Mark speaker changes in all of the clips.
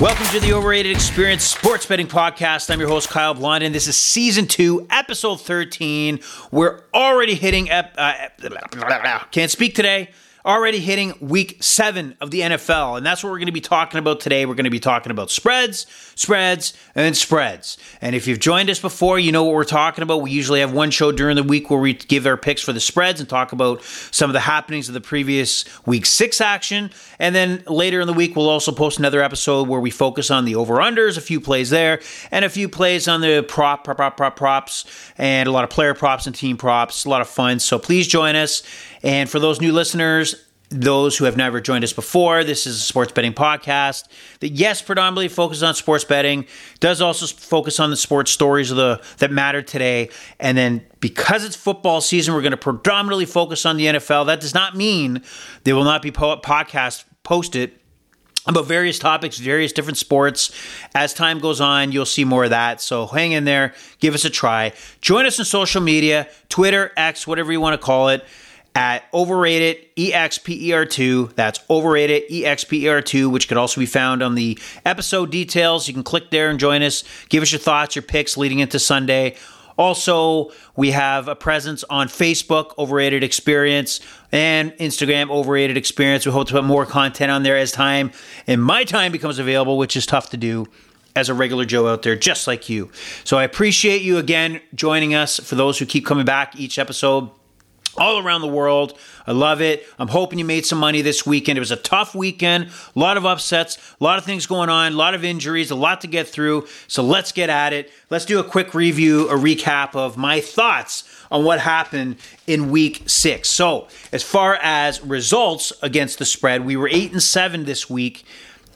Speaker 1: Welcome to the Overrated Experience Sports Betting Podcast. I'm your host, Kyle Blondin. This is season two, episode 13. We're already hitting, ep- uh, can't speak today already hitting week seven of the NFL. And that's what we're going to be talking about today. We're going to be talking about spreads, spreads, and spreads. And if you've joined us before, you know what we're talking about. We usually have one show during the week where we give our picks for the spreads and talk about some of the happenings of the previous week six action. And then later in the week, we'll also post another episode where we focus on the over unders, a few plays there, and a few plays on the prop, prop, prop, prop, props, and a lot of player props and team props. A lot of fun. So please join us. And for those new listeners, those who have never joined us before, this is a sports betting podcast that, yes, predominantly focuses on sports betting, does also focus on the sports stories of the that matter today. And then because it's football season, we're going to predominantly focus on the NFL. That does not mean there will not be po- posted about various topics, various different sports. As time goes on, you'll see more of that. So hang in there, give us a try. Join us on social media, Twitter, X, whatever you want to call it at overrated exper2 that's overrated exper2 which could also be found on the episode details. You can click there and join us. Give us your thoughts your picks leading into sunday. Also we have a presence on facebook overrated experience and instagram overrated experience. We hope to put more content on there as time and my time becomes available which is tough to do as a regular Joe out there, just like you. So I appreciate you again joining us. For those who keep coming back each episode, all around the world. I love it. I'm hoping you made some money this weekend. It was a tough weekend, a lot of upsets, a lot of things going on, a lot of injuries, a lot to get through. So let's get at it. Let's do a quick review, a recap of my thoughts on what happened in week six. So, as far as results against the spread, we were eight and seven this week.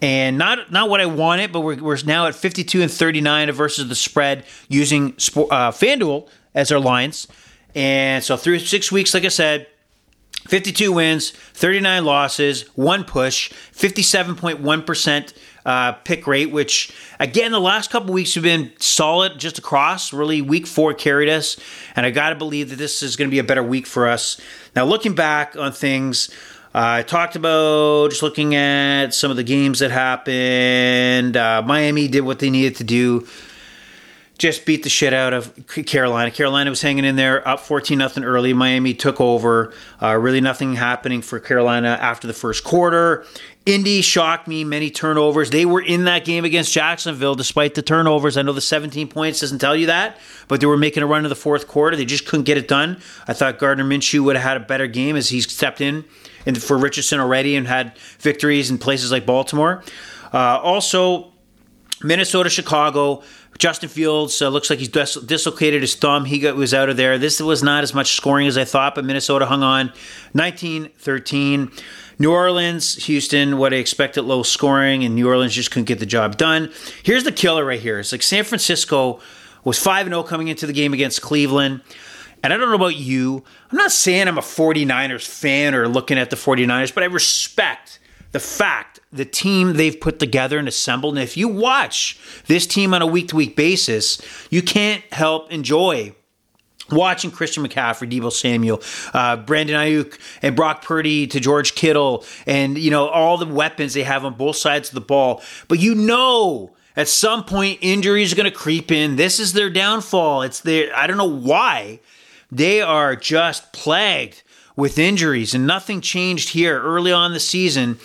Speaker 1: And not not what I wanted, but we're, we're now at 52 and 39 versus the spread using uh, FanDuel as our lines. And so through six weeks, like I said, 52 wins, 39 losses, one push, 57.1% uh, pick rate, which again, the last couple weeks have been solid just across. Really, week four carried us. And I got to believe that this is going to be a better week for us. Now, looking back on things, uh, I talked about just looking at some of the games that happened. Uh, Miami did what they needed to do just beat the shit out of Carolina. Carolina was hanging in there, up 14 nothing early. Miami took over. Uh, really nothing happening for Carolina after the first quarter. Indy shocked me, many turnovers. They were in that game against Jacksonville despite the turnovers. I know the 17 points doesn't tell you that, but they were making a run to the fourth quarter. They just couldn't get it done. I thought Gardner Minshew would have had a better game as he's stepped in for Richardson already and had victories in places like Baltimore. Uh, also, Minnesota, Chicago. Justin Fields uh, looks like he's dis- dislocated his thumb. He got, was out of there. This was not as much scoring as I thought, but Minnesota hung on 19 13. New Orleans, Houston, what I expected low scoring, and New Orleans just couldn't get the job done. Here's the killer right here. It's like San Francisco was 5 0 coming into the game against Cleveland. And I don't know about you. I'm not saying I'm a 49ers fan or looking at the 49ers, but I respect the fact the team they've put together and assembled. And if you watch this team on a week to week basis, you can't help enjoy watching Christian McCaffrey, Deebo Samuel, uh, Brandon Aiyuk, and Brock Purdy to George Kittle, and you know all the weapons they have on both sides of the ball. But you know. At some point, injuries are going to creep in. This is their downfall. It's their, I don't know why. They are just plagued with injuries, and nothing changed here early on the season.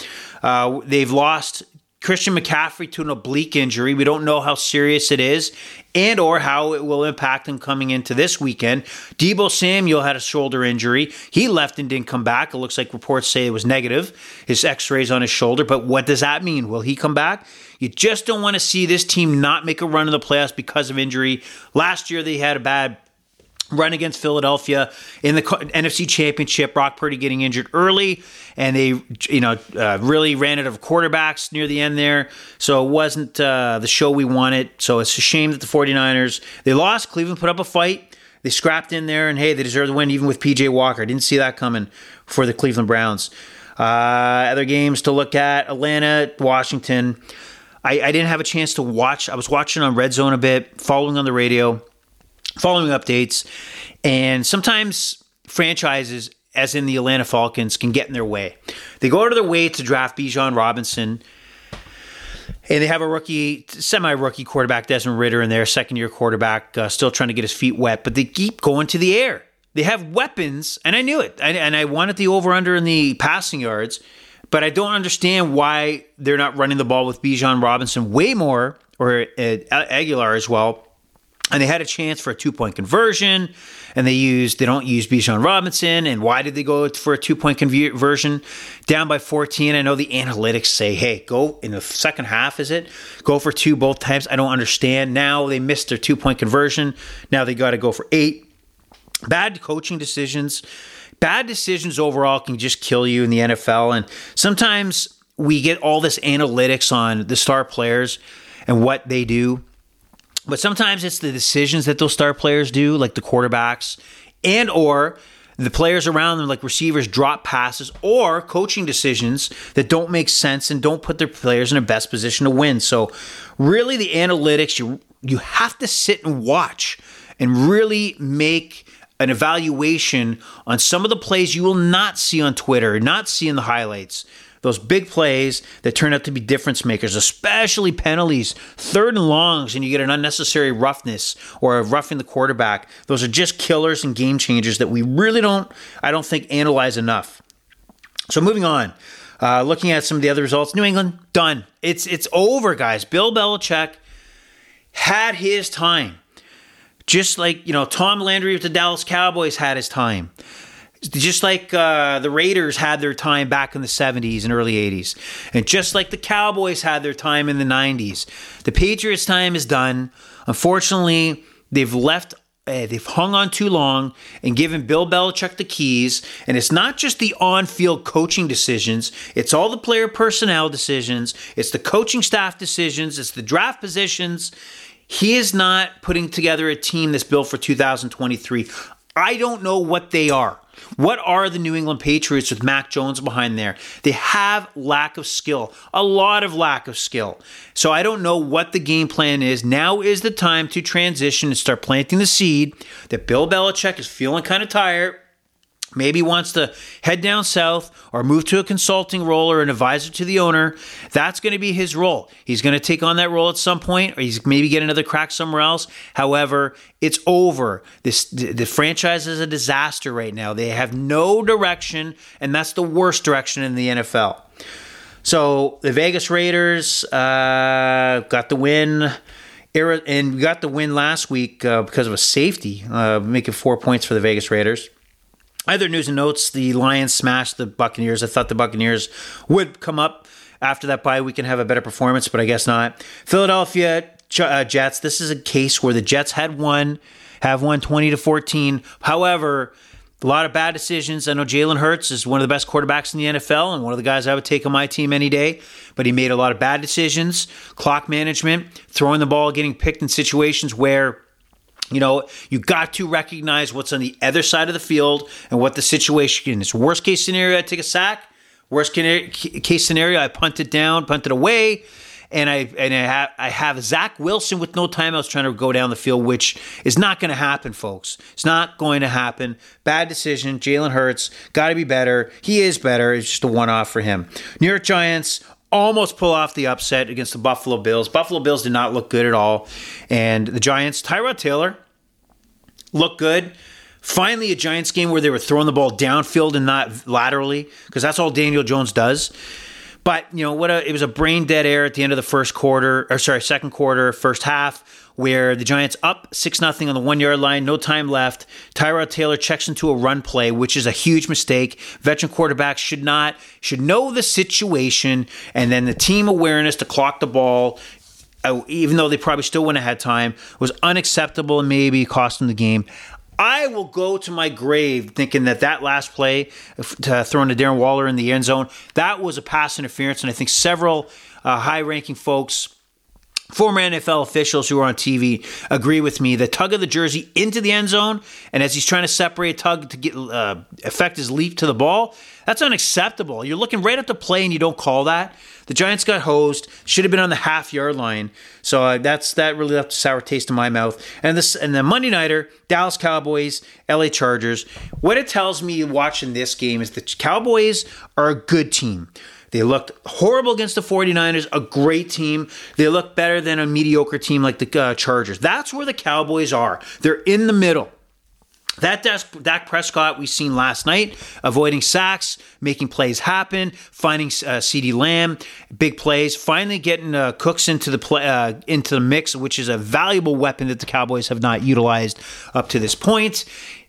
Speaker 1: Uh, they've lost Christian McCaffrey to an oblique injury. We don't know how serious it is and or how it will impact him coming into this weekend. Deebo Samuel had a shoulder injury. He left and didn't come back. It looks like reports say it was negative. His x-rays on his shoulder, but what does that mean? Will he come back? You just don't want to see this team not make a run in the playoffs because of injury. Last year they had a bad run against Philadelphia in the NFC Championship. Brock Purdy getting injured early, and they, you know, uh, really ran out of quarterbacks near the end there. So it wasn't uh, the show we wanted. So it's a shame that the 49ers, they lost. Cleveland put up a fight. They scrapped in there, and hey, they deserve the win even with PJ Walker. Didn't see that coming for the Cleveland Browns. Uh, other games to look at Atlanta, Washington. I, I didn't have a chance to watch. I was watching on Red Zone a bit, following on the radio following updates. And sometimes franchises, as in the Atlanta Falcons, can get in their way. They go out of their way to draft Bijan Robinson. And they have a rookie, semi rookie quarterback, Desmond Ridder, in there, second year quarterback, uh, still trying to get his feet wet, but they keep going to the air. They have weapons, and I knew it. and I wanted the over under in the passing yards, but I don't understand why they're not running the ball with Bijan Robinson way more, or uh, Agholor as well and they had a chance for a two point conversion and they used they don't use Bijan Robinson. And why did they go for a two point conversion? Down by 14 I know the analytics say hey go in the second half is it? Go for two both times? I don't understand. Now they missed their two point conversion. Now they got to go for eight. Bad coaching decisions. Bad decisions overall can just kill you in the NFL and sometimes we get all this analytics on the star players and what they do but sometimes it's the decisions that those star players do, like the quarterbacks, and or the players around them, like receivers, drop passes or coaching decisions that don't make sense and don't put their players in a best position to win. So, really, the analytics you you have to sit and watch and really make an evaluation on some of the plays you will not see on Twitter, not see in the highlights those big plays that turn out to be difference makers, especially penalties, third and longs, and you get an unnecessary roughness or a roughing the quarterback. Those are just killers and game changers that we really don't, I don't think, analyze enough. So moving on. Uh, looking at some of the other results, New England done. It's it's over, guys. Bill Belichick had his time, just like you know Tom Landry with the Dallas Cowboys had his time just like uh, the Raiders had their time back in the 70s and early 80s, and just like the Cowboys had their time in the 90s, the Patriots' time is done. Unfortunately, they've left. Uh, they've hung on too long and given Bill Belichick the keys. And it's not just the on field coaching decisions, it's all the player personnel decisions, it's the coaching staff decisions, it's the draft positions. He is not putting together a team that's built for 2023. I don't know what they are. What are the New England Patriots with Mac Jones behind there? They have lack of skill, a lot of lack of skill. So I don't know what the game plan is. Now is the time to transition and start planting the seed that Bill Belichick is feeling kind of tired maybe wants to head down south or move to a consulting role or an advisor to the owner, that's going to be his role. He's going to take on that role at some point, or he's maybe get another crack somewhere else. However, it's over. This the franchise is a disaster right now. They have no direction, and that's the worst direction in the NFL. So the Vegas Raiders uh, got the win. And we got the win last week uh, because of a safety, uh, making four points for the Vegas Raiders. Other news and notes: the Lions smashed the Buccaneers. I thought the Buccaneers would come up after that bye week and have a better performance, but I guess not. Philadelphia uh, Jets. This is a case where the Jets had won, have won twenty to fourteen. However, a lot of bad decisions. I know Jalen Hurts is one of the best quarterbacks in the NFL and one of the guys I would take on my team any day, but he made a lot of bad decisions, clock management, throwing the ball, getting picked in situations where you know, you got to recognize what's on the other side of the field and what the situation is. Worst case scenario, I take a sack. Worst case scenario, I punt it down, punt it away, and I and I have I have Zach Wilson with no timeouts trying to go down the field, which is not going to happen, folks. It's not going to happen. Bad decision. Jalen Hurts got to be better. He is better. It's just a one off for him. New York Giants almost pull off the upset against the Buffalo Bills. Buffalo Bills did not look good at all. And the Giants, Tyrod Taylor looked good. Finally, a Giants game where they were throwing the ball downfield and not laterally, because that's all Daniel Jones does. But you know what? A, it was a brain dead air at the end of the first quarter, or sorry, second quarter, first half, where the Giants up six nothing on the one yard line, no time left. Tyrod Taylor checks into a run play, which is a huge mistake. Veteran quarterbacks should not should know the situation, and then the team awareness to clock the ball. Uh, even though they probably still went ahead time, was unacceptable and maybe cost them the game. I will go to my grave thinking that that last play, throwing to Darren Waller in the end zone, that was a pass interference, and I think several uh, high-ranking folks Former NFL officials who are on TV agree with me. The tug of the jersey into the end zone, and as he's trying to separate a tug to get uh, affect his leap to the ball, that's unacceptable. You're looking right at the play and you don't call that. The Giants got hosed. Should have been on the half yard line. So uh, that's that really left a sour taste in my mouth. And this and the Monday nighter, Dallas Cowboys, LA Chargers. What it tells me watching this game is the Cowboys are a good team. They looked horrible against the 49ers, a great team. They look better than a mediocre team like the uh, Chargers. That's where the Cowboys are. They're in the middle. That Dak Prescott we seen last night, avoiding sacks, making plays happen, finding uh, CeeDee Lamb, big plays, finally getting uh, Cooks into the play, uh, into the mix, which is a valuable weapon that the Cowboys have not utilized up to this point.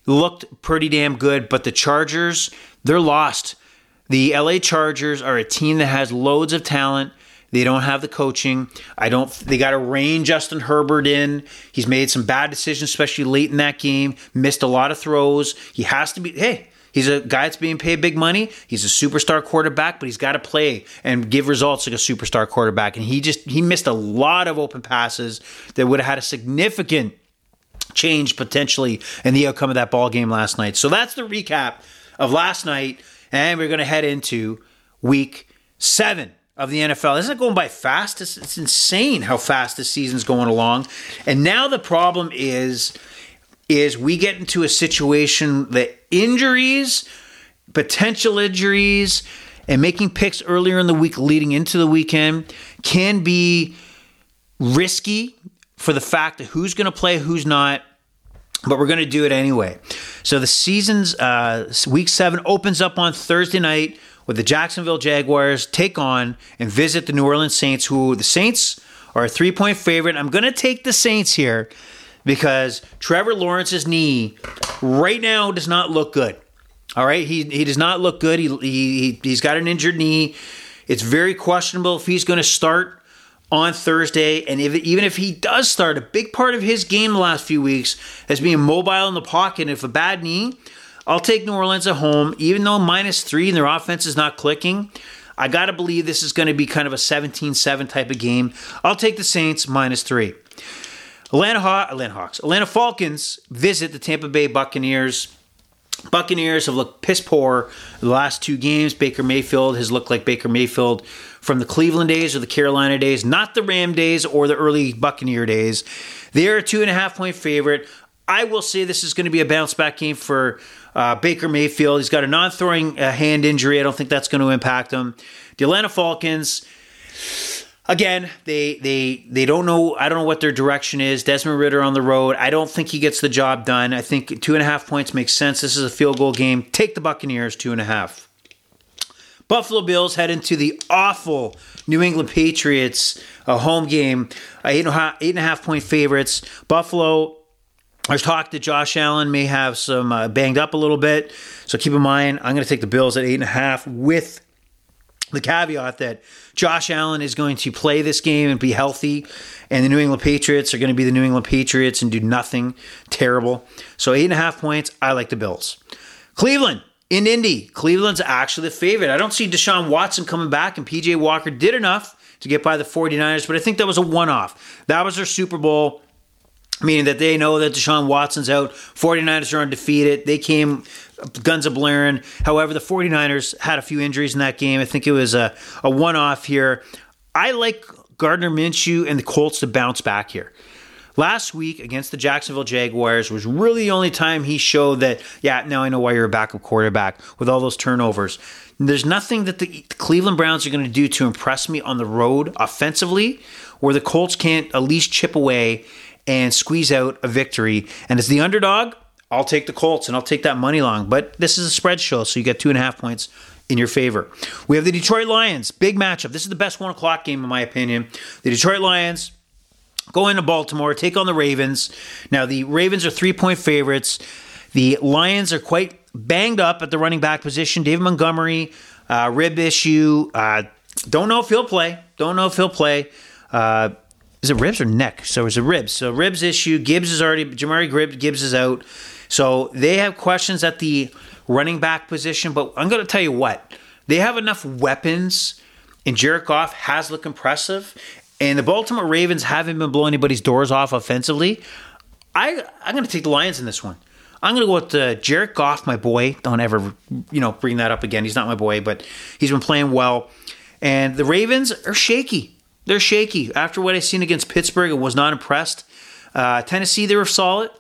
Speaker 1: Looked pretty damn good, but the Chargers, they're lost. The LA Chargers are a team that has loads of talent. They don't have the coaching. I don't. They got to rein Justin Herbert in. He's made some bad decisions, especially late in that game. Missed a lot of throws. He has to be. Hey, He's a guy that's being paid big money. He's a superstar quarterback, but he's got to play and give results like a superstar quarterback. And he just he missed a lot of open passes that would have had a significant change potentially in the outcome of that ball game last night. So that's the recap of last night, and we're going to head into week seven of the NFL. Isn't it going by fast? It's, it's insane how fast this season's going along. And now the problem is is we get into a situation that injuries, potential injuries, and making picks earlier in the week leading into the weekend can be risky for the fact that who's going to play, who's not. But we're going to do it anyway. So the season's uh, week seven opens up on Thursday night with the Jacksonville Jaguars take on and visit the New Orleans Saints, who the Saints are a three point favorite. I'm going to take the Saints here because Trevor Lawrence's knee right now does not look good. All right, he, he does not look good. He, he, he's got an injured knee. It's very questionable if he's going to start on Thursday. And if, even if he does start, a big part of his game the last few weeks has been mobile in the pocket. And if a bad knee, I'll take New Orleans at home, even though minus three and their offense is not clicking. I got to believe this is going to be kind of a 17 7 type of game. I'll take the Saints minus three. Atlanta, Haw- Atlanta Hawks, Atlanta Falcons visit the Tampa Bay Buccaneers. Buccaneers have looked piss poor the last two games. Baker Mayfield has looked like Baker Mayfield from the Cleveland days or the Carolina days, not the Ram days or the early Buccaneer days. They're a two and a half point favorite. I will say this is going to be a bounce back game for uh, Baker Mayfield. He's got a non throwing uh, hand injury. I don't think that's going to impact him. The Atlanta Falcons again, they they they don't know. I don't know what their direction is. Desmond Ridder on the road. I don't think he gets the job done. I think two and a half points makes sense. This is a field goal game. Take the Buccaneers two and a half. Buffalo Bills head into the awful New England Patriots a home game. Eight and, a half, eight and a half point favorites. Buffalo. There's talk that Josh Allen may have some uh, banged up a little bit, so keep in mind. I'm going to take the Bills at eight and a half with the caveat that Josh Allen is going to play this game and be healthy, and the New England Patriots are going to be the New England Patriots and do nothing terrible. So, eight and a half points. I like the Bills. Cleveland in Indy. Cleveland's actually the favorite. I don't see Deshaun Watson coming back, and PJ Walker did enough to get by the 49ers, but I think that was a one off. That was their Super Bowl meaning that they know that Deshaun Watson's out. 49ers are undefeated. They came guns a blaring. However, the 49ers had a few injuries in that game. I think it was a, a one off here. I like Gardner Minshew and the Colts to bounce back here. Last week against the Jacksonville Jaguars was really the only time he showed that, yeah, now I know why you're a backup quarterback with all those turnovers. There's nothing that the Cleveland Browns are going to do to impress me on the road offensively where the Colts can't at least chip away and squeeze out a victory. And as the underdog, I'll take the Colts and I'll take that money long. But this is a spread show, so you get two and a half points in your favor. We have the Detroit Lions, big matchup. This is the best one o'clock game, in my opinion. The Detroit Lions go into Baltimore, take on the Ravens. Now, the Ravens are three point favorites. The Lions are quite banged up at the running back position. David Montgomery, uh, rib issue. Uh, don't know if he'll play. Don't know if he'll play. Uh, is it ribs or neck? So it's a ribs. So ribs issue. Gibbs is already Jahmyr Gibbs is out. So they have questions at the running back position. But I'm going to tell you what, they have enough weapons, and Jared Goff has looked impressive. And the Baltimore Ravens haven't been blowing anybody's doors off offensively. I I'm going to take the Lions in this one. I'm going to go with uh, Jared Goff, my boy. Don't ever, you know, bring that up again. He's not my boy, but he's been playing well. And the Ravens are shaky. They're shaky. After what I've seen against Pittsburgh, I was not impressed. Uh, Tennessee, they were solid,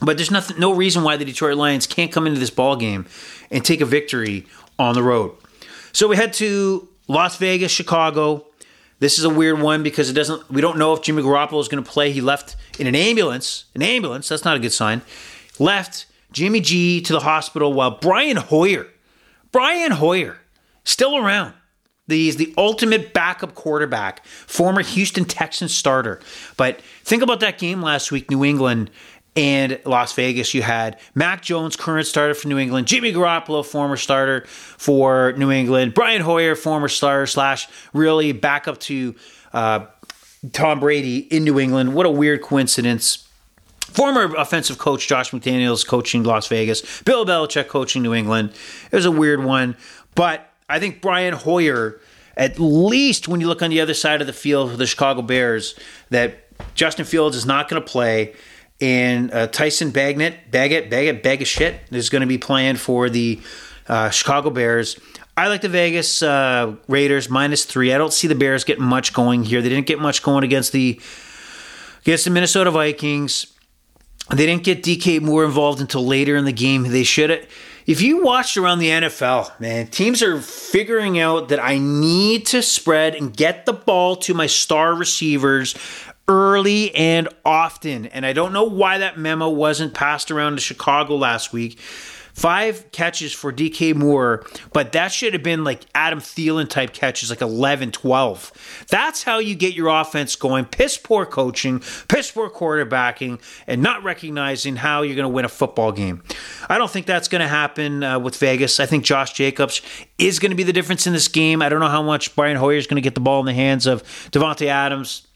Speaker 1: but there's nothing, no reason why the Detroit Lions can't come into this ball game and take a victory on the road. So we head to Las Vegas, Chicago. This is a weird one because it doesn't. We don't know if Jimmy Garoppolo is going to play. He left in an ambulance. An ambulance. That's not a good sign. Left Jimmy G to the hospital while Brian Hoyer, Brian Hoyer, still around. He's the ultimate backup quarterback, former Houston Texans starter. But think about that game last week, New England and Las Vegas. You had Mac Jones, current starter for New England, Jimmy Garoppolo, former starter for New England, Brian Hoyer, former starter slash really backup to uh, Tom Brady in New England. What a weird coincidence. Former offensive coach Josh McDaniels coaching Las Vegas, Bill Belichick coaching New England. It was a weird one, but I think Brian Hoyer, at least when you look on the other side of the field for the Chicago Bears, that Justin Fields is not going to play, and uh, Tyson Bagnet, Baggett, Baggett, Bag of shit is going to be playing for the uh, Chicago Bears. I like the Vegas uh, Raiders minus three. I don't see the Bears getting much going here. They didn't get much going against the against the Minnesota Vikings. They didn't get DK Moore involved until later in the game. They should have. If you watched around the NFL, man, teams are figuring out that I need to spread and get the ball to my star receivers early and often. And I don't know why that memo wasn't passed around to Chicago last week. Five catches for DK Moore, but that should have been like Adam Thielen type catches, like 11, 12. That's how you get your offense going. Piss poor coaching, piss poor quarterbacking, and not recognizing how you're going to win a football game. I don't think that's going to happen uh, with Vegas. I think Josh Jacobs is going to be the difference in this game. I don't know how much Brian Hoyer is going to get the ball in the hands of Davante Adams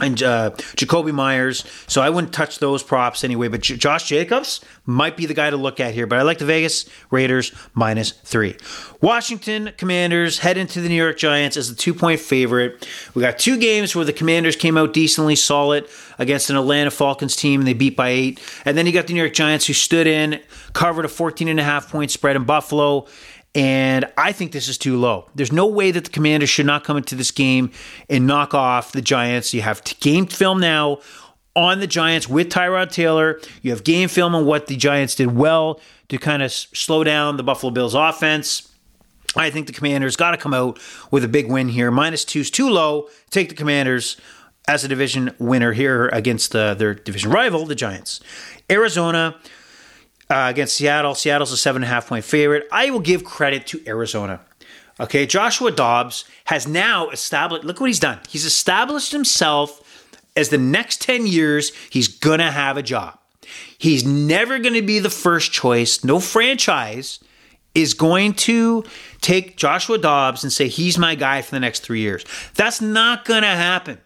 Speaker 1: and uh, Jakobi Meyers. So I wouldn't touch those props anyway. But J- Josh Jacobs might be the guy to look at here. But I like the Vegas Raiders minus three. Washington Commanders head into the New York Giants as the two point favorite. We got two games where the Commanders came out decently solid against an Atlanta Falcons team and they beat by eight. And then you got the New York Giants who stood in, covered a 14 and a half point spread in Buffalo and I think this is too low. There's no way that the Commanders should not come into this game and knock off the Giants. You have game film now on the Giants with Tyrod Taylor. You have game film on what the Giants did well to kind of slow down the Buffalo Bills offense. I think the Commanders got to come out with a big win here. Minus two is too low. Take the Commanders as a division winner here against uh, their division rival, the Giants. Arizona uh, against Seattle. Seattle's a seven and a half point favorite. I will give credit to Arizona. Okay, Joshua Dobbs has now established, look what he's done. He's established himself as the next 10 years, he's gonna have a job. He's never gonna be the first choice. No franchise is going to take Joshua Dobbs and say he's my guy for the next three years. That's not gonna happen.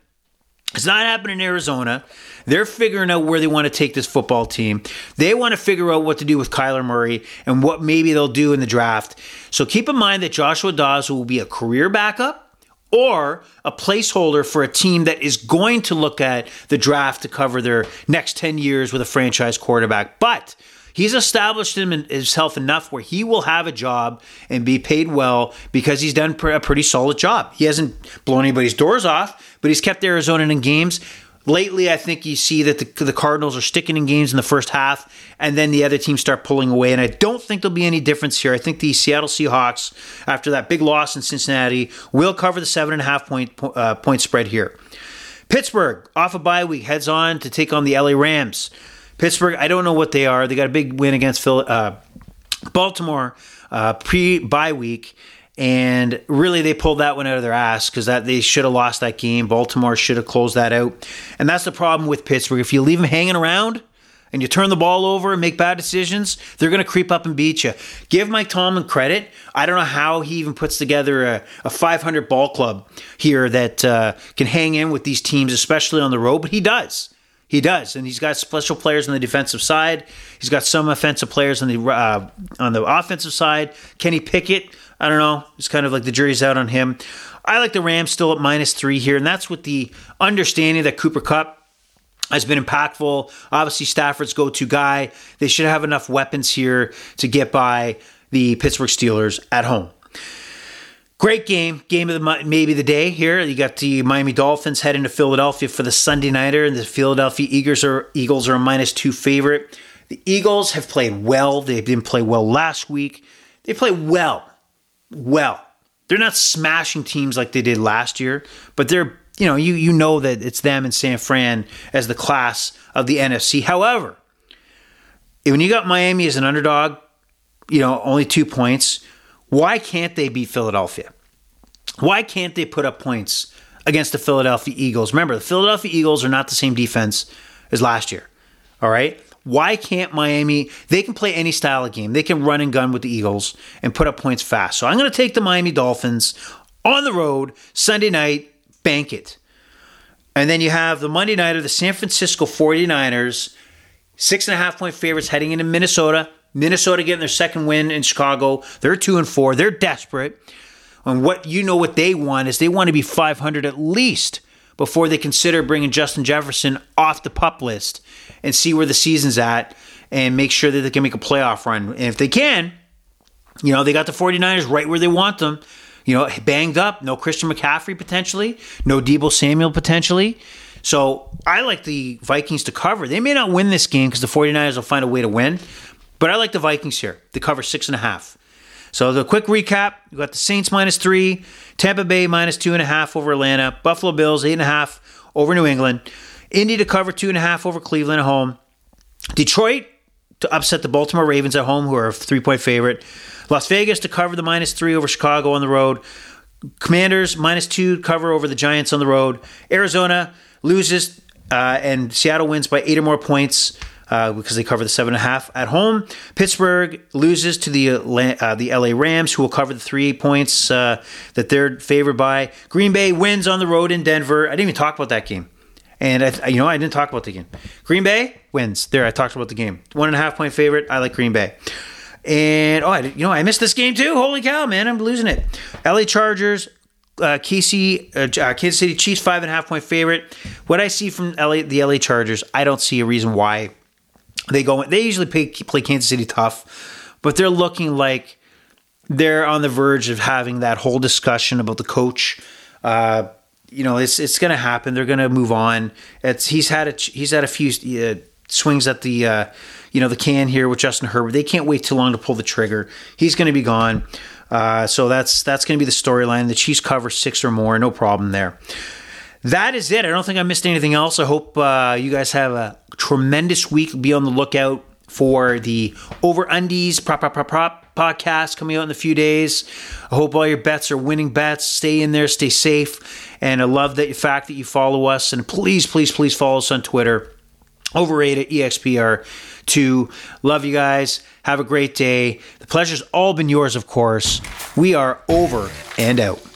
Speaker 1: It's not happening in Arizona. They're figuring out where they want to take this football team. They want to figure out what to do with Kyler Murray and what maybe they'll do in the draft. So keep in mind that Joshua Dobbs will be a career backup or a placeholder for a team that is going to look at the draft to cover their next 10 years with a franchise quarterback. But He's established himself enough where he will have a job and be paid well because he's done a pretty solid job. He hasn't blown anybody's doors off, but he's kept Arizona in games. Lately, I think you see that the, the, Cardinals are sticking in games in the first half, and then the other teams start pulling away. And I don't think there'll be any difference here. I think the Seattle Seahawks, after that big loss in Cincinnati, will cover the seven and a half point uh, point spread here. Pittsburgh off a bye week heads on to take on the LA Rams. Pittsburgh, I don't know what they are. They got a big win against Phil, uh, Baltimore uh, pre bye week. And really, they pulled that one out of their ass because that they should have lost that game. Baltimore should have closed that out, and that's the problem with Pittsburgh. If you leave them hanging around and you turn the ball over and make bad decisions, they're going to creep up and beat you. Give Mike Tomlin credit. I don't know how he even puts together a, a 500 ball club here that uh, can hang in with these teams, especially on the road, but he does. He does, and he's got special players on the defensive side. He's got some offensive players on the uh, on the offensive side. Kenny Pickett I don't know. It's kind of like the jury's out on him. I like the Rams still at minus three here, and that's with the understanding that Cooper Kupp has been impactful. Obviously, Stafford's go to guy. They should have enough weapons here to get by the Pittsburgh Steelers at home. Great game, game of the maybe the day here. You got the Miami Dolphins heading to Philadelphia for the Sunday nighter, and the Philadelphia Eagles are Eagles are a minus two favorite. The Eagles have played well. They didn't play well last week. They play well well. they're not smashing teams like they did last year, but they're you know you you know that it's them and San Fran as the class of the NFC. However, when you got Miami as an underdog, you know only two points. Why can't they beat Philadelphia? Why can't they put up points against the Philadelphia Eagles? Remember, the Philadelphia Eagles are not the same defense as last year. All right. Why can't Miami? They can play any style of game. They can run and gun with the Eagles and put up points fast. So I'm going to take the Miami Dolphins on the road Sunday night, bank it. And then you have the Monday night of the San Francisco 49ers, six and a half point favorites heading into Minnesota. Minnesota getting their second win in Chicago. They're two and four. They're desperate. And what you know what they want is they want to be 500 at least before they consider bringing Justin Jefferson off the pup list and see where the season's at and make sure that they can make a playoff run. And if they can, you know, they got the 49ers right where they want them. You know, banged up, no Christian McCaffrey potentially, no Deebo Samuel potentially. So I like the Vikings to cover. They may not win this game because the 49ers will find a way to win, but I like the Vikings here. They cover six and a half. So the quick recap: you got the Saints minus three, Tampa Bay minus two and a half over Atlanta, Buffalo Bills eight and a half over New England, Indy to cover two and a half over Cleveland at home, Detroit to upset the Baltimore Ravens at home, who are a three point favorite, Las Vegas to cover the minus three over Chicago on the road, Commanders minus two cover over the Giants on the road, Arizona loses uh, and Seattle wins by eight or more points uh, because they cover the seven and a half at home. Pittsburgh loses to the uh, the LA Rams, who will cover the three points uh, that they're favored by. Green Bay wins on the road in Denver. I didn't even talk about that game, and I, you know I didn't talk about the game. Green Bay wins. There, I talked about the game. One and a half point favorite. I like Green Bay. And oh, I, you know I missed this game too. Holy cow, man! I'm losing it. LA Chargers uh, KC, uh, uh, Kansas City Chiefs five and a half point favorite. What I see from LA, the LA Chargers, I don't see a reason why they go. They usually play, play Kansas City tough, but they're looking like they're on the verge of having that whole discussion about the coach. Uh, you know, it's it's going to happen. They're going to move on. It's he's had a he's had a few uh, swings at the uh, you know the can here with Justin Herbert. They can't wait too long to pull the trigger. He's going to be gone. Uh, so that's that's going to be the storyline. The Chiefs cover six or more, no problem there that is it. I don't think I missed anything else. I hope uh, you guys have a tremendous week. Be on the lookout for the Over Undies Prop Prop Prop Prop podcast coming out in a few days. I hope all your bets are winning bets. Stay in there, stay safe. And I love the fact that you follow us. And please, please, please follow us on Twitter. Overrated EXPR2. Love you guys. Have a great day. The pleasure's all been yours, of course. We are over and out.